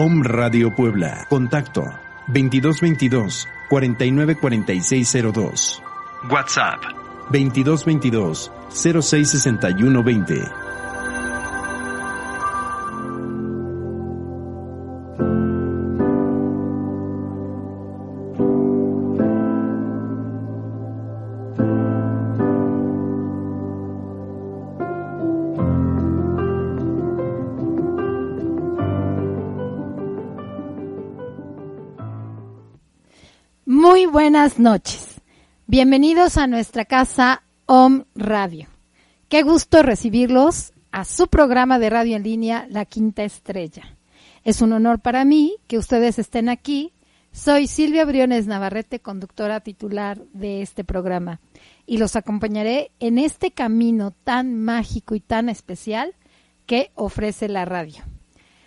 Om Radio Puebla. Contacto 2222 494602. WhatsApp 2222 066120. Buenas noches. Bienvenidos a nuestra casa Om Radio. Qué gusto recibirlos a su programa de radio en línea La Quinta Estrella. Es un honor para mí que ustedes estén aquí. Soy Silvia Briones Navarrete, conductora titular de este programa, y los acompañaré en este camino tan mágico y tan especial que ofrece la radio.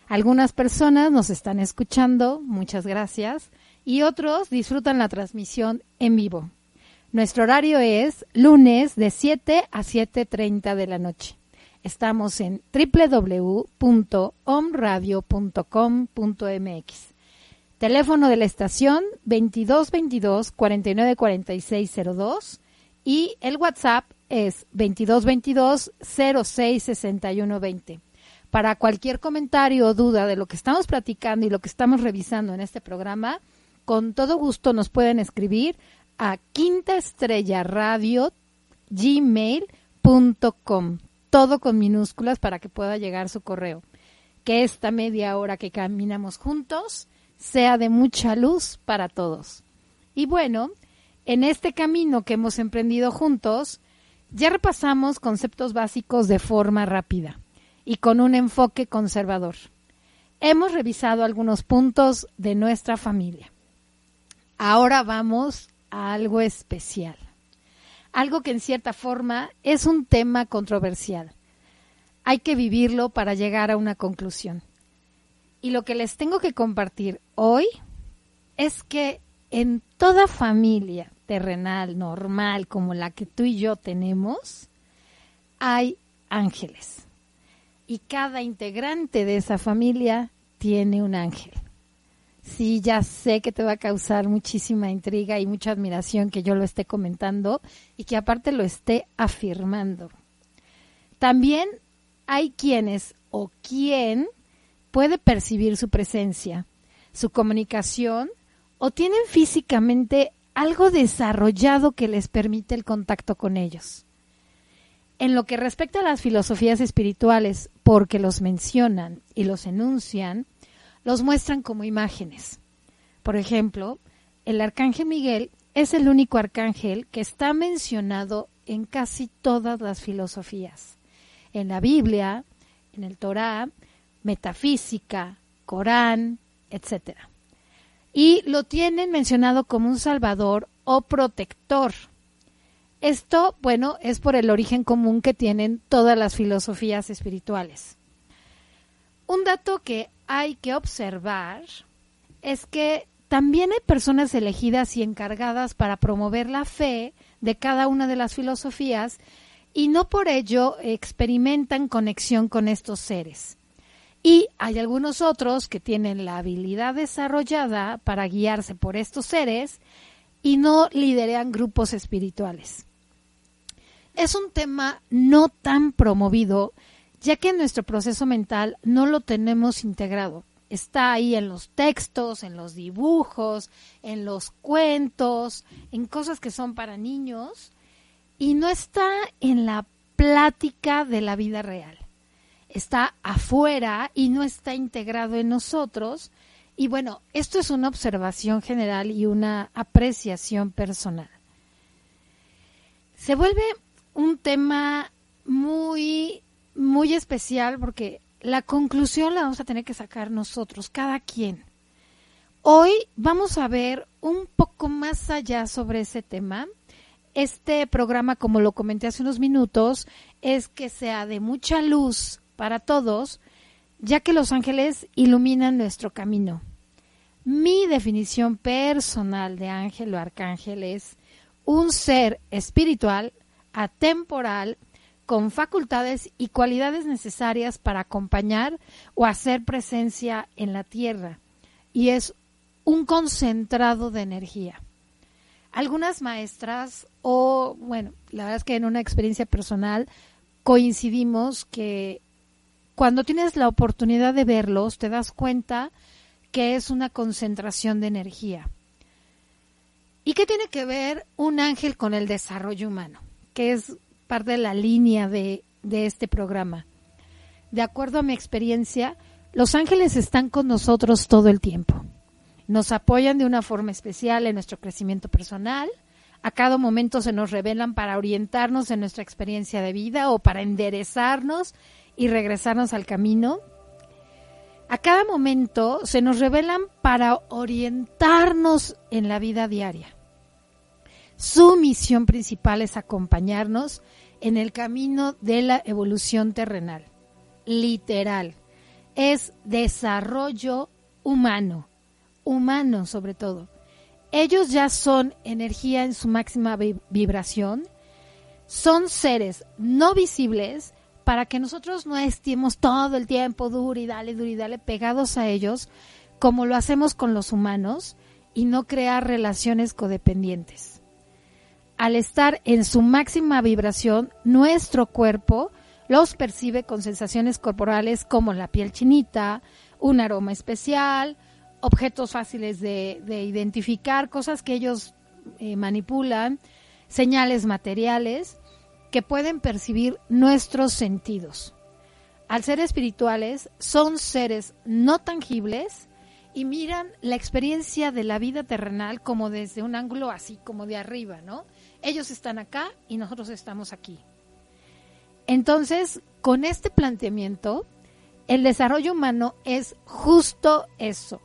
Algunas personas nos están escuchando, muchas gracias y otros disfrutan la transmisión en vivo. Nuestro horario es lunes de 7 a 7.30 de la noche. Estamos en www.omradio.com.mx. Teléfono de la estación 2222 494602 y el WhatsApp es 2222 066120. Para cualquier comentario o duda de lo que estamos platicando y lo que estamos revisando en este programa, con todo gusto nos pueden escribir a quinta todo con minúsculas para que pueda llegar su correo. Que esta media hora que caminamos juntos sea de mucha luz para todos. Y bueno, en este camino que hemos emprendido juntos, ya repasamos conceptos básicos de forma rápida y con un enfoque conservador. Hemos revisado algunos puntos de nuestra familia. Ahora vamos a algo especial, algo que en cierta forma es un tema controversial. Hay que vivirlo para llegar a una conclusión. Y lo que les tengo que compartir hoy es que en toda familia terrenal, normal, como la que tú y yo tenemos, hay ángeles. Y cada integrante de esa familia tiene un ángel sí, ya sé que te va a causar muchísima intriga y mucha admiración que yo lo esté comentando y que aparte lo esté afirmando. También hay quienes o quien puede percibir su presencia, su comunicación o tienen físicamente algo desarrollado que les permite el contacto con ellos. En lo que respecta a las filosofías espirituales, porque los mencionan y los enuncian, los muestran como imágenes. Por ejemplo, el arcángel Miguel es el único arcángel que está mencionado en casi todas las filosofías. En la Biblia, en el Torá, metafísica, Corán, etc. Y lo tienen mencionado como un salvador o protector. Esto, bueno, es por el origen común que tienen todas las filosofías espirituales. Un dato que hay que observar es que también hay personas elegidas y encargadas para promover la fe de cada una de las filosofías y no por ello experimentan conexión con estos seres. Y hay algunos otros que tienen la habilidad desarrollada para guiarse por estos seres y no liderean grupos espirituales. Es un tema no tan promovido ya que nuestro proceso mental no lo tenemos integrado. Está ahí en los textos, en los dibujos, en los cuentos, en cosas que son para niños, y no está en la plática de la vida real. Está afuera y no está integrado en nosotros. Y bueno, esto es una observación general y una apreciación personal. Se vuelve un tema muy muy especial porque la conclusión la vamos a tener que sacar nosotros, cada quien. Hoy vamos a ver un poco más allá sobre ese tema. Este programa, como lo comenté hace unos minutos, es que sea de mucha luz para todos, ya que los ángeles iluminan nuestro camino. Mi definición personal de ángel o arcángel es un ser espiritual, atemporal, con facultades y cualidades necesarias para acompañar o hacer presencia en la tierra. Y es un concentrado de energía. Algunas maestras, o bueno, la verdad es que en una experiencia personal coincidimos que cuando tienes la oportunidad de verlos, te das cuenta que es una concentración de energía. ¿Y qué tiene que ver un ángel con el desarrollo humano? Que es parte de la línea de, de este programa. De acuerdo a mi experiencia, los ángeles están con nosotros todo el tiempo. Nos apoyan de una forma especial en nuestro crecimiento personal. A cada momento se nos revelan para orientarnos en nuestra experiencia de vida o para enderezarnos y regresarnos al camino. A cada momento se nos revelan para orientarnos en la vida diaria. Su misión principal es acompañarnos en el camino de la evolución terrenal. Literal. Es desarrollo humano. Humano sobre todo. Ellos ya son energía en su máxima vibración. Son seres no visibles para que nosotros no estemos todo el tiempo duro y dale, duro y dale pegados a ellos, como lo hacemos con los humanos, y no crear relaciones codependientes. Al estar en su máxima vibración, nuestro cuerpo los percibe con sensaciones corporales como la piel chinita, un aroma especial, objetos fáciles de, identificar, cosas que ellos eh, manipulan, señales materiales que pueden percibir nuestros sentidos. Al ser espirituales, son seres no tangibles y miran la experiencia de la vida terrenal como desde un ángulo así como de arriba, ¿no? Ellos están acá y nosotros estamos aquí. Entonces, con este planteamiento, el desarrollo humano es justo eso,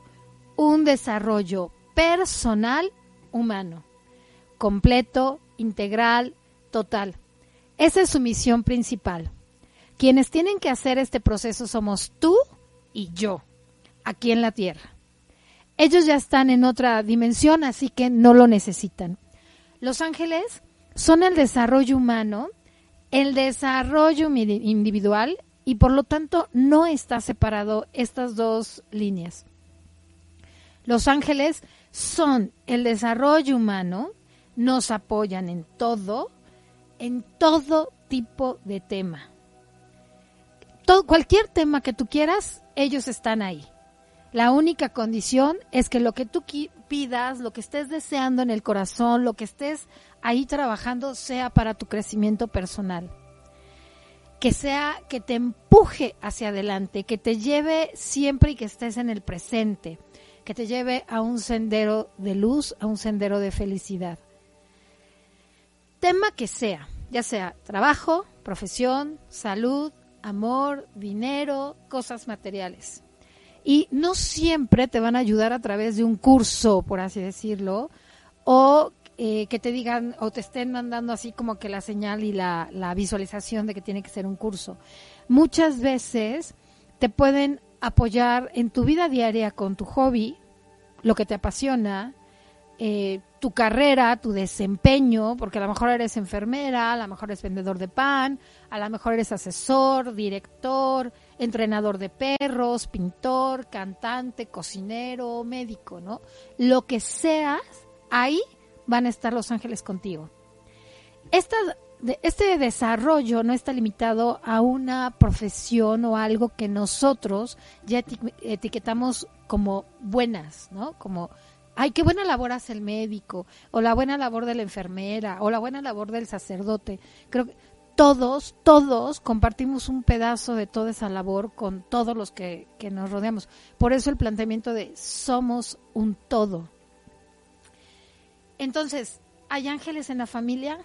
un desarrollo personal humano, completo, integral, total. Esa es su misión principal. Quienes tienen que hacer este proceso somos tú y yo, aquí en la Tierra. Ellos ya están en otra dimensión, así que no lo necesitan. Los ángeles son el desarrollo humano, el desarrollo individual y por lo tanto no está separado estas dos líneas. Los ángeles son el desarrollo humano, nos apoyan en todo, en todo tipo de tema. Cualquier tema que tú quieras, ellos están ahí. La única condición es que lo que tú pidas, lo que estés deseando en el corazón, lo que estés ahí trabajando, sea para tu crecimiento personal. Que sea, que te empuje hacia adelante, que te lleve siempre y que estés en el presente, que te lleve a un sendero de luz, a un sendero de felicidad tema que sea, ya sea trabajo, profesión, salud, amor, dinero, cosas materiales. Y no siempre te van a ayudar a través de un curso, por así decirlo, o eh, que te digan o te estén mandando así como que la señal y la, visualización de que tiene que ser un curso. Muchas veces te pueden apoyar en tu vida diaria con tu hobby, lo que te apasiona, eh, tu carrera, tu desempeño, porque a lo mejor eres enfermera, a lo mejor eres vendedor de pan, a lo mejor eres asesor, director, entrenador de perros, pintor, cantante, cocinero, médico, ¿no? Lo que seas, ahí van a estar los ángeles contigo. este desarrollo no está limitado a una profesión o algo que nosotros ya etiquetamos como buenas, ¿no? Como ay, qué buena labor hace el médico, o la buena labor de la enfermera, o la buena labor del sacerdote. Creo que todos, todos compartimos un pedazo de toda esa labor con todos los que, nos rodeamos. Por eso el planteamiento de somos un todo. Entonces, ¿hay ángeles en la familia?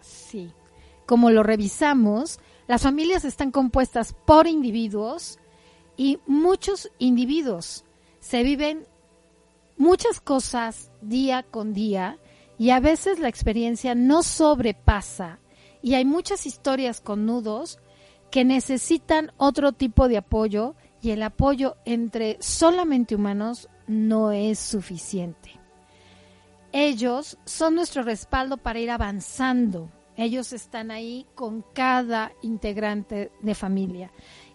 Sí. Como lo revisamos, las familias están compuestas por individuos y muchos individuos se viven muchas cosas día con día y a veces la experiencia no sobrepasa y hay muchas historias con nudos que necesitan otro tipo de apoyo y el apoyo entre solamente humanos no es suficiente. Ellos son nuestro respaldo para ir avanzando Ellos están ahí con cada integrante de familia.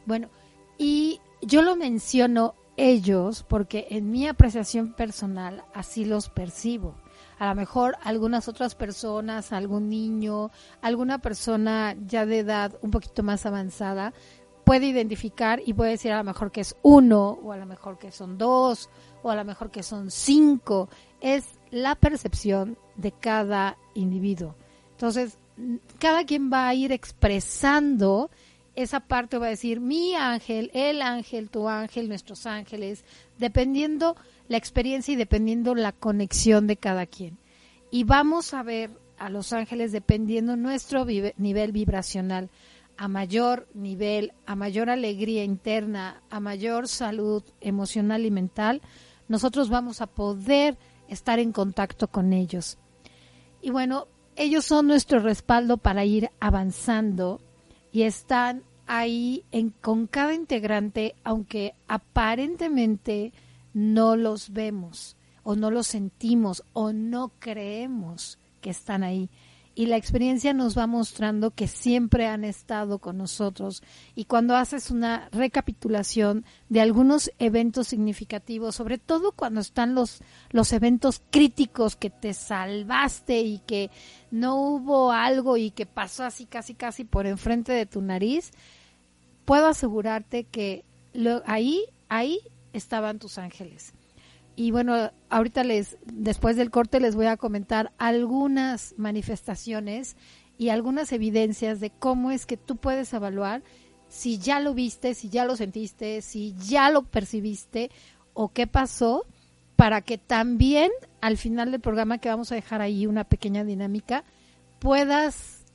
Bueno, y yo lo menciono ellos porque en mi apreciación personal así los percibo. A lo mejor algunas otras personas, algún niño, alguna persona ya de edad un poquito más avanzada puede identificar y puede decir a lo mejor que es uno o a lo mejor que son dos o a lo mejor que son cinco. Es la percepción de cada individuo. Entonces, cada quien va a ir expresando esa parte, va a decir mi ángel, el ángel, tu ángel, nuestros ángeles, dependiendo la experiencia y dependiendo la conexión de cada quien. Y vamos a ver a los ángeles dependiendo nuestro nivel vibracional, a mayor nivel, a mayor alegría interna, a mayor salud emocional y mental, nosotros vamos a poder estar en contacto con ellos. Y bueno, ellos son nuestro respaldo para ir avanzando y están ahí con cada integrante, aunque aparentemente no los vemos o no los sentimos o no creemos que están ahí y la experiencia nos va mostrando que siempre han estado con nosotros. Y cuando haces una recapitulación de algunos eventos significativos, sobre todo cuando están los, los eventos críticos que te salvaste y que no hubo algo y que pasó así casi casi por enfrente de tu nariz, puedo asegurarte que ahí, ahí estaban tus ángeles. Y bueno, ahorita les, después del corte les voy a comentar algunas manifestaciones y algunas evidencias de cómo es que tú puedes evaluar si ya lo viste, si ya lo sentiste, si ya lo percibiste o qué pasó para que también al final del programa que vamos a dejar ahí una pequeña dinámica puedas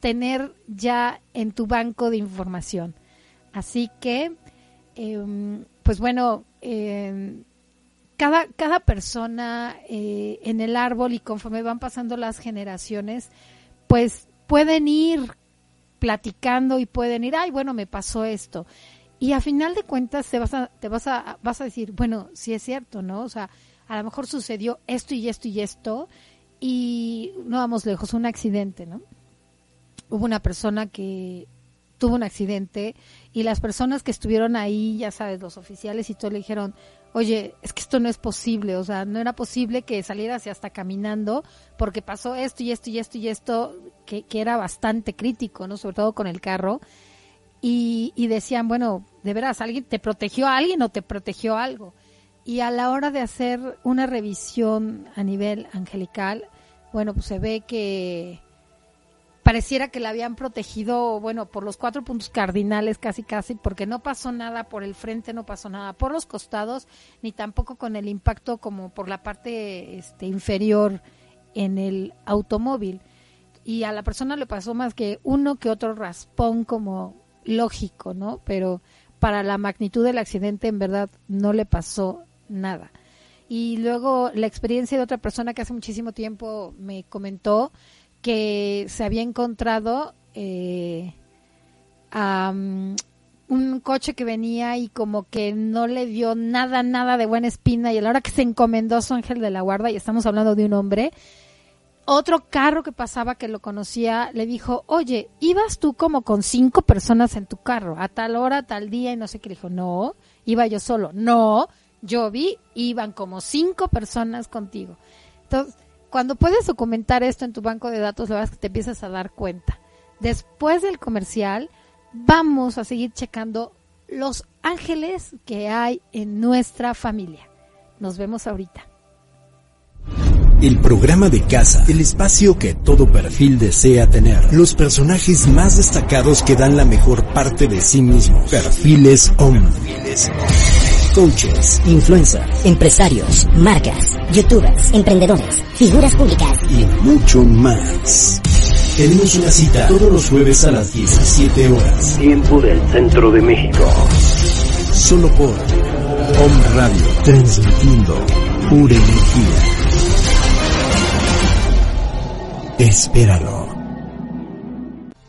tener ya en tu banco de información. Así que, em, pues bueno, eh, cada, cada persona eh, en el árbol y conforme van pasando las generaciones, pues pueden ir platicando y pueden ir, ay, bueno, me pasó esto. Y a final de cuentas te vas a, te vas a, vas a decir, bueno, sí es cierto, ¿no? O sea, a lo mejor sucedió esto y esto y esto, y no vamos lejos, un accidente, ¿no? Hubo una persona que tuvo un accidente y las personas que estuvieron ahí, ya sabes, los oficiales y todo le dijeron, oye, es que esto no es posible, o sea, no era posible que salieras hasta caminando porque pasó esto y esto y esto y esto, que, que era bastante crítico, ¿no? Sobre todo con el carro. Y, y decían, bueno, de veras, ¿alguien te protegió a alguien o te protegió algo? Y a la hora de hacer una revisión a nivel angelical, bueno, pues se ve que pareciera que la habían protegido, bueno, por los cuatro puntos cardinales casi casi, porque no pasó nada por el frente, no pasó nada por los costados, ni tampoco con el impacto como por la parte este, inferior en el automóvil. Y a la persona le pasó más que uno que otro raspón como lógico, ¿no? Pero para la magnitud del accidente en verdad no le pasó nada. Y luego la experiencia de otra persona que hace muchísimo tiempo me comentó que se había encontrado eh, un coche que venía y como que no le dio nada, nada de buena espina y a la hora que se encomendó a su ángel de la guarda, y estamos hablando de un hombre, otro carro que pasaba que lo conocía le dijo, oye, ibas tú como con cinco personas en tu carro, a tal hora, tal día, y no sé qué, le dijo, no, iba yo solo, no, yo vi, iban como cinco personas contigo. Entonces, cuando puedes documentar esto en tu banco de datos, la verdad es que te empiezas a dar cuenta. Después del comercial, vamos a seguir checando los ángeles que hay en nuestra familia. Nos vemos ahorita. El programa de casa, el espacio que todo perfil desea tener. Los personajes más destacados que dan la mejor parte de sí mismos. Perfiles OM coaches, influencers, empresarios, marcas, youtubers, emprendedores, figuras públicas y mucho más. Tenemos una cita todos los jueves a las 17 horas. Tiempo del centro de México. Solo por Home Radio, transmitiendo pura energía. Espéralo.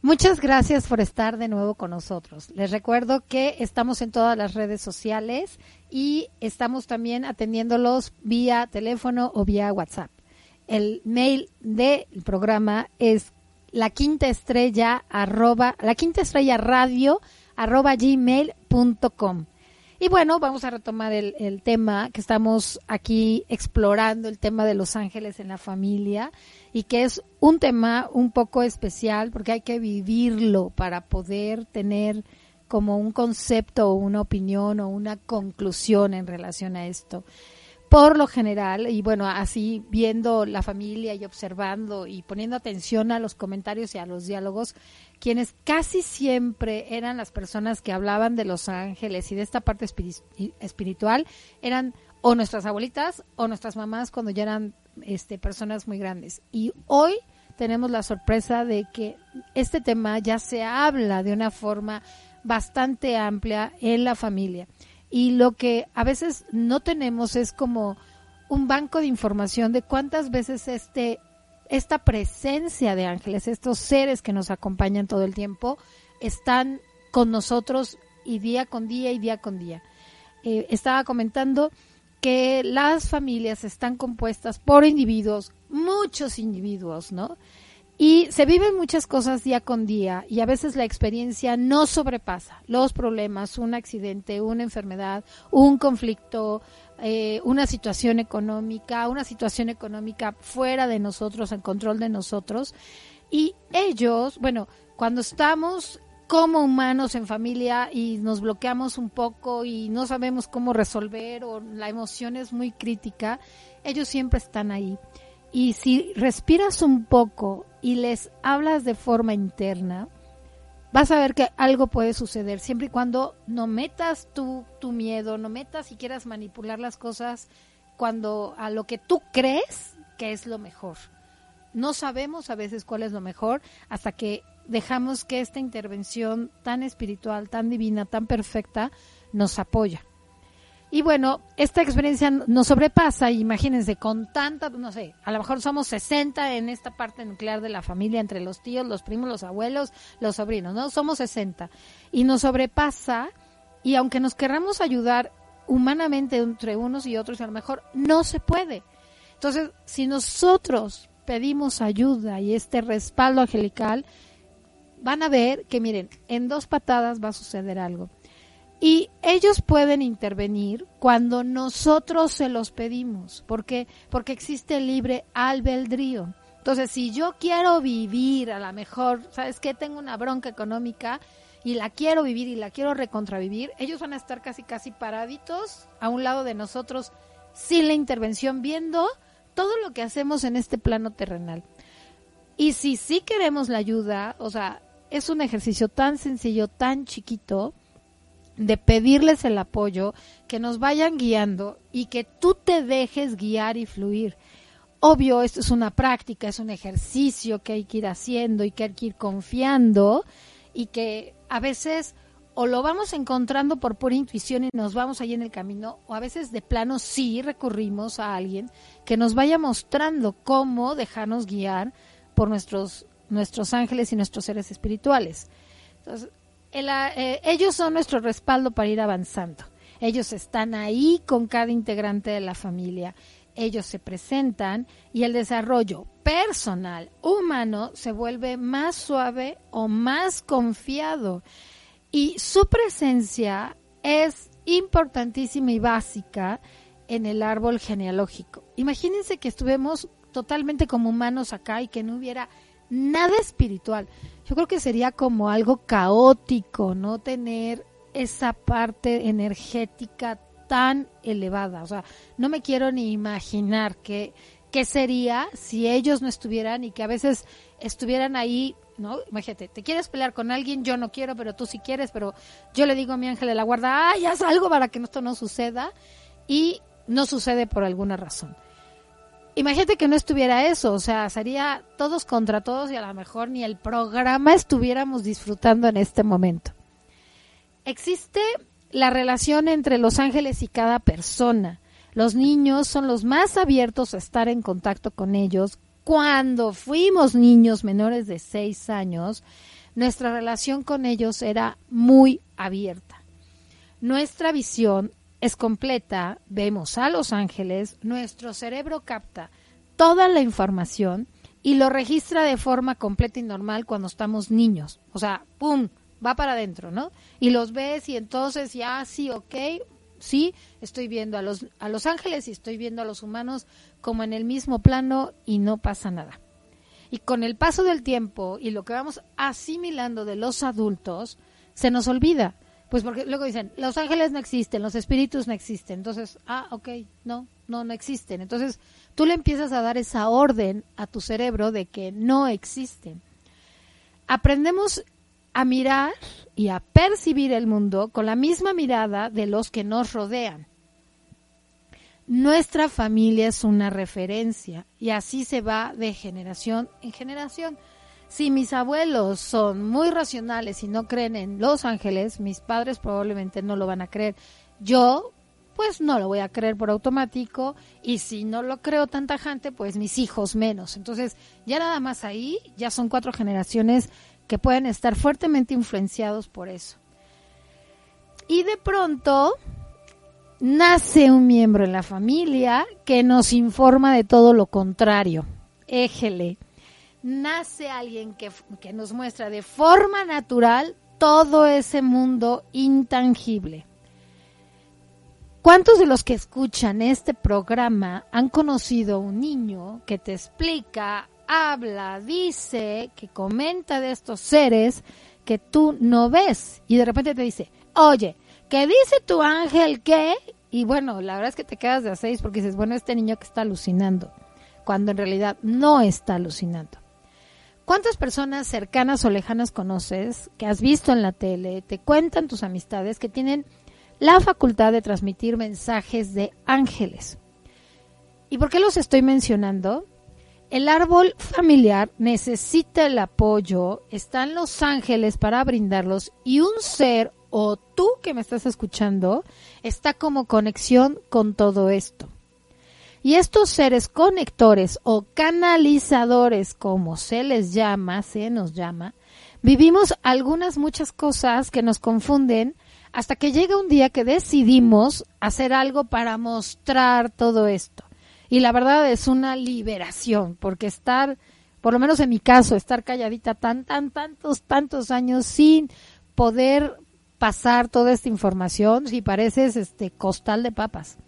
Muchas gracias por estar de nuevo con nosotros. Les recuerdo que estamos en todas las redes sociales y estamos también atendiéndolos vía teléfono o vía WhatsApp. El mail del programa es la quinta estrella arroba, la quinta estrella radio arroba gmail.com. Y bueno, vamos a retomar el, el, tema que estamos aquí explorando, el tema de los ángeles en la familia, y que es un tema un poco especial porque hay que vivirlo para poder tener como un concepto o una opinión o una conclusión en relación a esto. Por lo general, y bueno, así viendo la familia y observando y poniendo atención a los comentarios y a los diálogos, quienes casi siempre eran las personas que hablaban de los ángeles y de esta parte espiritual eran o nuestras abuelitas o nuestras mamás cuando ya eran este, personas muy grandes. Y hoy tenemos la sorpresa de que este tema ya se habla de una forma bastante amplia en la familia. Y lo que a veces no tenemos es como un banco de información de cuántas veces este esta presencia de ángeles, estos seres que nos acompañan todo el tiempo, están con nosotros y día con día y día con día. Eh, estaba comentando que las familias están compuestas por individuos, muchos individuos, ¿no? Y se viven muchas cosas día con día y a veces la experiencia no sobrepasa los problemas, un accidente, una enfermedad, un conflicto, eh, una situación económica, una situación económica fuera de nosotros, en control de nosotros. Y ellos, bueno, cuando estamos como humanos en familia y nos bloqueamos un poco y no sabemos cómo resolver o la emoción es muy crítica, ellos siempre están ahí. Y si respiras un poco y les hablas de forma interna, vas a ver que algo puede suceder, siempre y cuando no metas tu, tu miedo, no metas y quieras manipular las cosas cuando a lo que tú crees que es lo mejor. No sabemos a veces cuál es lo mejor hasta que dejamos que esta intervención tan espiritual, tan divina, tan perfecta nos apoya. Y bueno, esta experiencia nos sobrepasa, imagínense, con tanta, no sé, a lo mejor somos 60 en esta parte nuclear de la familia, entre los tíos, los primos, los abuelos, los sobrinos, ¿no? Somos 60. Y nos sobrepasa, y aunque nos querramos ayudar humanamente entre unos y otros, a lo mejor no se puede. Entonces, si nosotros pedimos ayuda y este respaldo angelical, van a ver que, miren, en dos patadas va a suceder algo y ellos pueden intervenir cuando nosotros se los pedimos. ¿Por qué? Porque existe libre albedrío. Entonces, si yo quiero vivir, a lo mejor, ¿sabes qué? Tengo una bronca económica y la quiero vivir y la quiero recontravivir, ellos van a estar casi, casi paraditos a un lado de nosotros sin la intervención, viendo todo lo que hacemos en este plano terrenal. Y si sí queremos la ayuda, o sea, es un ejercicio tan sencillo, tan chiquito, de pedirles el apoyo, que nos vayan guiando y que tú te dejes guiar y fluir. Obvio, esto es una práctica, es un ejercicio que hay que ir haciendo y que hay que ir confiando y que a veces o lo vamos encontrando por pura intuición y nos vamos ahí en el camino, o a veces de plano sí recurrimos a alguien que nos vaya mostrando cómo dejarnos guiar por nuestros, nuestros ángeles y nuestros seres espirituales. Entonces, eh, ellos son nuestro respaldo para ir avanzando. Ellos están ahí con cada integrante de la familia. Ellos se presentan y el desarrollo personal, humano, se vuelve más suave o más confiado. Y su presencia es importantísima y básica en el árbol genealógico. Imagínense que estuvimos totalmente como humanos acá y que no hubiera nada espiritual. Yo creo que sería como algo caótico, no tener esa parte energética tan elevada. O sea, no me quiero ni imaginar qué, qué sería si ellos no estuvieran y que a veces estuvieran ahí ¿no? Imagínate, te quieres pelear con alguien, yo no quiero, pero tú sí quieres, pero yo le digo a mi ángel de la guarda, ay, haz algo para que esto no suceda y no sucede por alguna razón. Imagínate que no estuviera eso, o sea, sería todos contra todos y a lo mejor ni el programa estuviéramos disfrutando en este momento. Existe la relación entre los ángeles y cada persona. Los niños son los más abiertos a estar en contacto con ellos. Cuando fuimos niños menores de seis años, nuestra relación con ellos era muy abierta. Nuestra visión es completa, vemos a los ángeles, nuestro cerebro capta toda la información y lo registra de forma completa y normal cuando estamos niños. O sea, ¡pum! Va para adentro, ¿no? Y los ves y entonces ya, sí, ok, sí, estoy viendo a los, a los ángeles y estoy viendo a los humanos como en el mismo plano y no pasa nada. Y con el paso del tiempo y lo que vamos asimilando de los adultos, se nos olvida pues porque luego dicen, los ángeles no existen, los espíritus no existen. Entonces, ah, ok, no, no, no existen. Entonces, tú le empiezas a dar esa orden a tu cerebro de que no existen. Aprendemos a mirar y a percibir el mundo con la misma mirada de los que nos rodean. Nuestra familia es una referencia y así se va de generación en generación. Si mis abuelos son muy racionales y no creen en los ángeles, mis padres probablemente no lo van a creer. Yo, pues no lo voy a creer por automático y si no lo creo tan tajante, pues mis hijos menos. Entonces, ya nada más ahí, ya son cuatro generaciones que pueden estar fuertemente influenciados por eso. Y de pronto nace un miembro en la familia que nos informa de todo lo contrario. Éjele nace alguien que, nos muestra de forma natural todo ese mundo intangible. ¿Cuántos de los que escuchan este programa han conocido a un niño que te explica, habla, dice, que comenta de estos seres que tú no ves y de repente te dice, oye, ¿qué dice tu ángel qué? Y bueno, la verdad es que te quedas de a seis porque dices, bueno, este niño que está alucinando, cuando en realidad no está alucinando. ¿Cuántas personas cercanas o lejanas conoces que has visto en la tele, te cuentan tus amistades que tienen la facultad de transmitir mensajes de ángeles? ¿Y por qué los estoy mencionando? El árbol familiar necesita el apoyo, están los ángeles para brindarlos y un ser o tú que me estás escuchando está como conexión con todo esto. Y estos seres conectores o canalizadores, como se les llama, se nos llama, vivimos algunas muchas cosas que nos confunden hasta que llega un día que decidimos hacer algo para mostrar todo esto. Y la verdad es una liberación, porque estar, por lo menos en mi caso, estar calladita tan, tan, tantos, tantos años sin poder pasar toda esta información, si pareces este costal de papas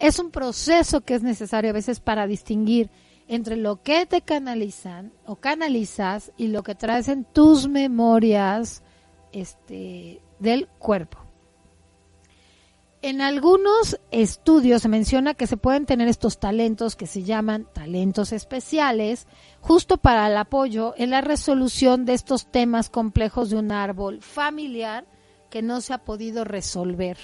es un proceso que es necesario a veces para distinguir entre lo que te canalizan o canalizas y lo que traes en tus memorias este, del cuerpo. En algunos estudios se menciona que se pueden tener estos talentos que se llaman talentos especiales, justo para el apoyo en la resolución de estos temas complejos de un árbol familiar que no se ha podido resolver.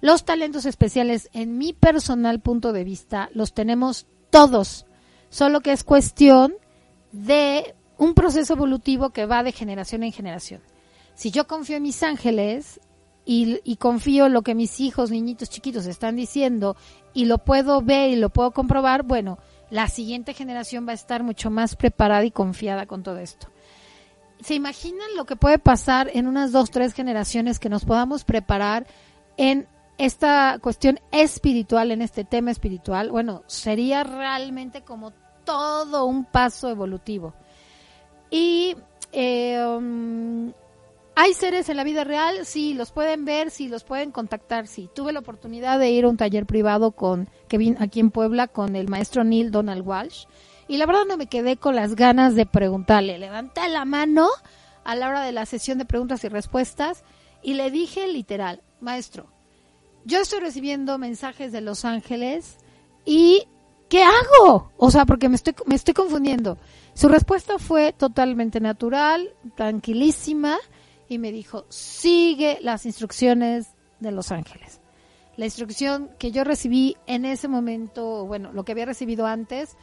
Los talentos especiales, en mi personal punto de vista, los tenemos todos, solo que es cuestión de un proceso evolutivo que va de generación en generación. Si yo confío en mis ángeles y, confío en lo que mis hijos, niñitos chiquitos están diciendo y lo puedo ver y lo puedo comprobar, bueno, la siguiente generación va a estar mucho más preparada y confiada con todo esto. ¿Se imaginan lo que puede pasar en unas dos, tres generaciones que nos podamos preparar en esta cuestión espiritual, en este tema espiritual, bueno, sería realmente como todo un paso evolutivo. Y um, hay seres en la vida real, sí, los pueden ver, sí, los pueden contactar, sí. Tuve la oportunidad de ir a un taller privado con Kevin aquí en Puebla con el maestro Neil Donald Walsh y la verdad no me quedé con las ganas de preguntarle. Levanté la mano a la hora de la sesión de preguntas y respuestas y le dije literal, maestro, yo estoy recibiendo mensajes de Los Ángeles y ¿qué hago? O sea, porque me estoy, me estoy confundiendo. Su respuesta fue totalmente natural, tranquilísima, y me dijo, sigue las instrucciones de los ángeles. La instrucción que yo recibí en ese momento, bueno, lo que había recibido antes,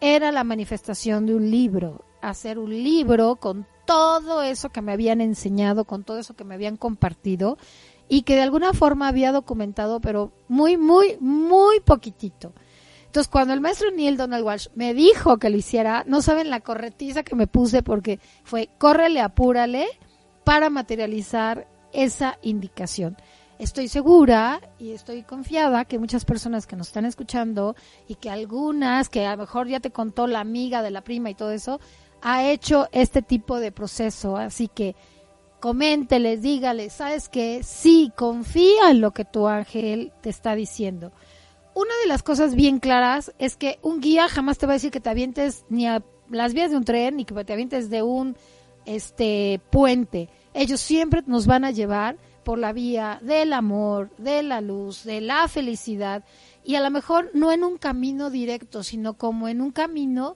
era la manifestación de un libro, hacer un libro con todo eso que me habían enseñado, con todo eso que me habían compartido y que de alguna forma había documentado, pero muy, muy, muy poquitito. Entonces, cuando el maestro Neil Donald Walsh me dijo que lo hiciera, no saben la corretiza que me puse porque fue córrele, apúrale para materializar esa indicación. Estoy segura y estoy confiada que muchas personas que nos están escuchando y que algunas, que a lo mejor ya te contó la amiga de la prima y todo eso, ha hecho este tipo de proceso. Así que coménteles, dígales, ¿sabes qué? Sí, confía en lo que tu ángel te está diciendo. Una de las cosas bien claras es que un guía jamás te va a decir que te avientes ni a las vías de un tren ni que te avientes de un este puente. Ellos siempre nos van a llevar por la vía del amor, de la luz, de la felicidad y a lo mejor no en un camino directo, sino como en un camino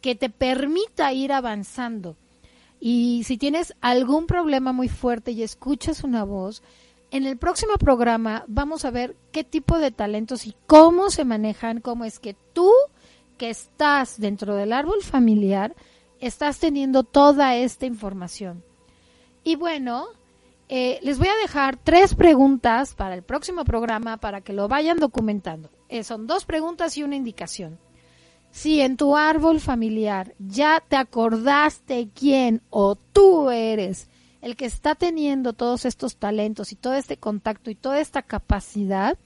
que te permita ir avanzando. Y si tienes algún problema muy fuerte y escuchas una voz, en el próximo programa vamos a ver qué tipo de talentos y cómo se manejan, cómo es que tú que estás dentro del árbol familiar estás teniendo toda esta información. Y bueno, eh, les voy a dejar tres preguntas para el próximo programa para que lo vayan documentando. Eh, son dos preguntas y una indicación. Si en tu árbol familiar ya te acordaste quién o tú eres el que está teniendo todos estos talentos y todo este contacto y toda esta capacidad,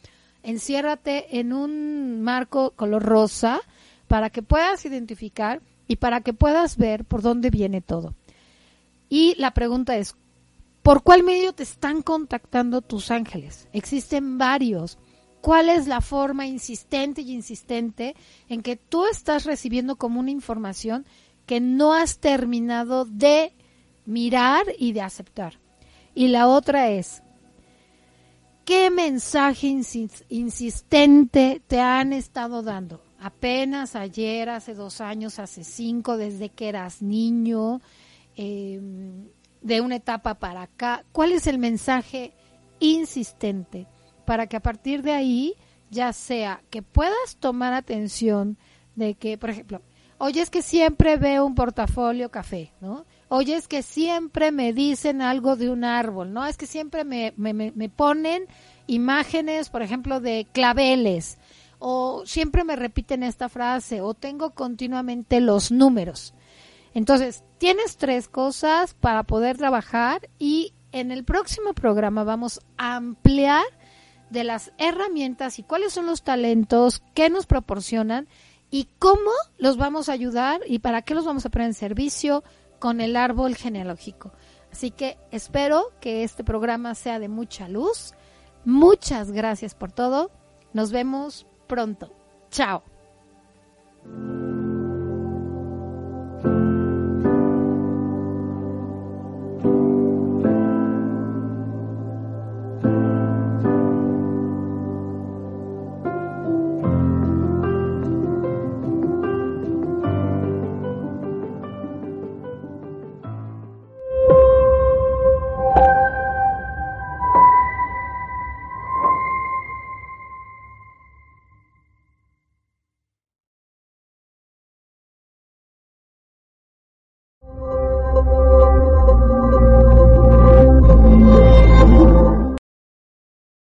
enciérrate en un marco color rosa para que puedas identificar y para que puedas ver por dónde viene todo. Y la pregunta es, ¿por cuál medio te están contactando tus ángeles? Existen varios cuál es la forma insistente y insistente en que tú estás recibiendo como una información que no has terminado de mirar y de aceptar. Y la otra es, ¿qué mensaje insistente te han estado dando? Apenas ayer, hace dos años, hace cinco, desde que eras niño, em, de una etapa para acá. ¿Cuál es el mensaje insistente? Para que a partir de ahí ya sea que puedas tomar atención de que, por ejemplo, oye es que siempre veo un portafolio café, ¿no? Oye es que siempre me dicen algo de un árbol, ¿no? Es que siempre me, me, me ponen imágenes, por ejemplo, de claveles, o siempre me repiten esta frase, o tengo continuamente los números. Entonces, tienes tres cosas para poder trabajar y en el próximo programa vamos a ampliar de las herramientas y cuáles son los talentos que nos proporcionan y cómo los vamos a ayudar y para qué los vamos a poner en servicio con el árbol genealógico. Así que espero que este programa sea de mucha luz. Muchas gracias por todo. Nos vemos pronto. Chao.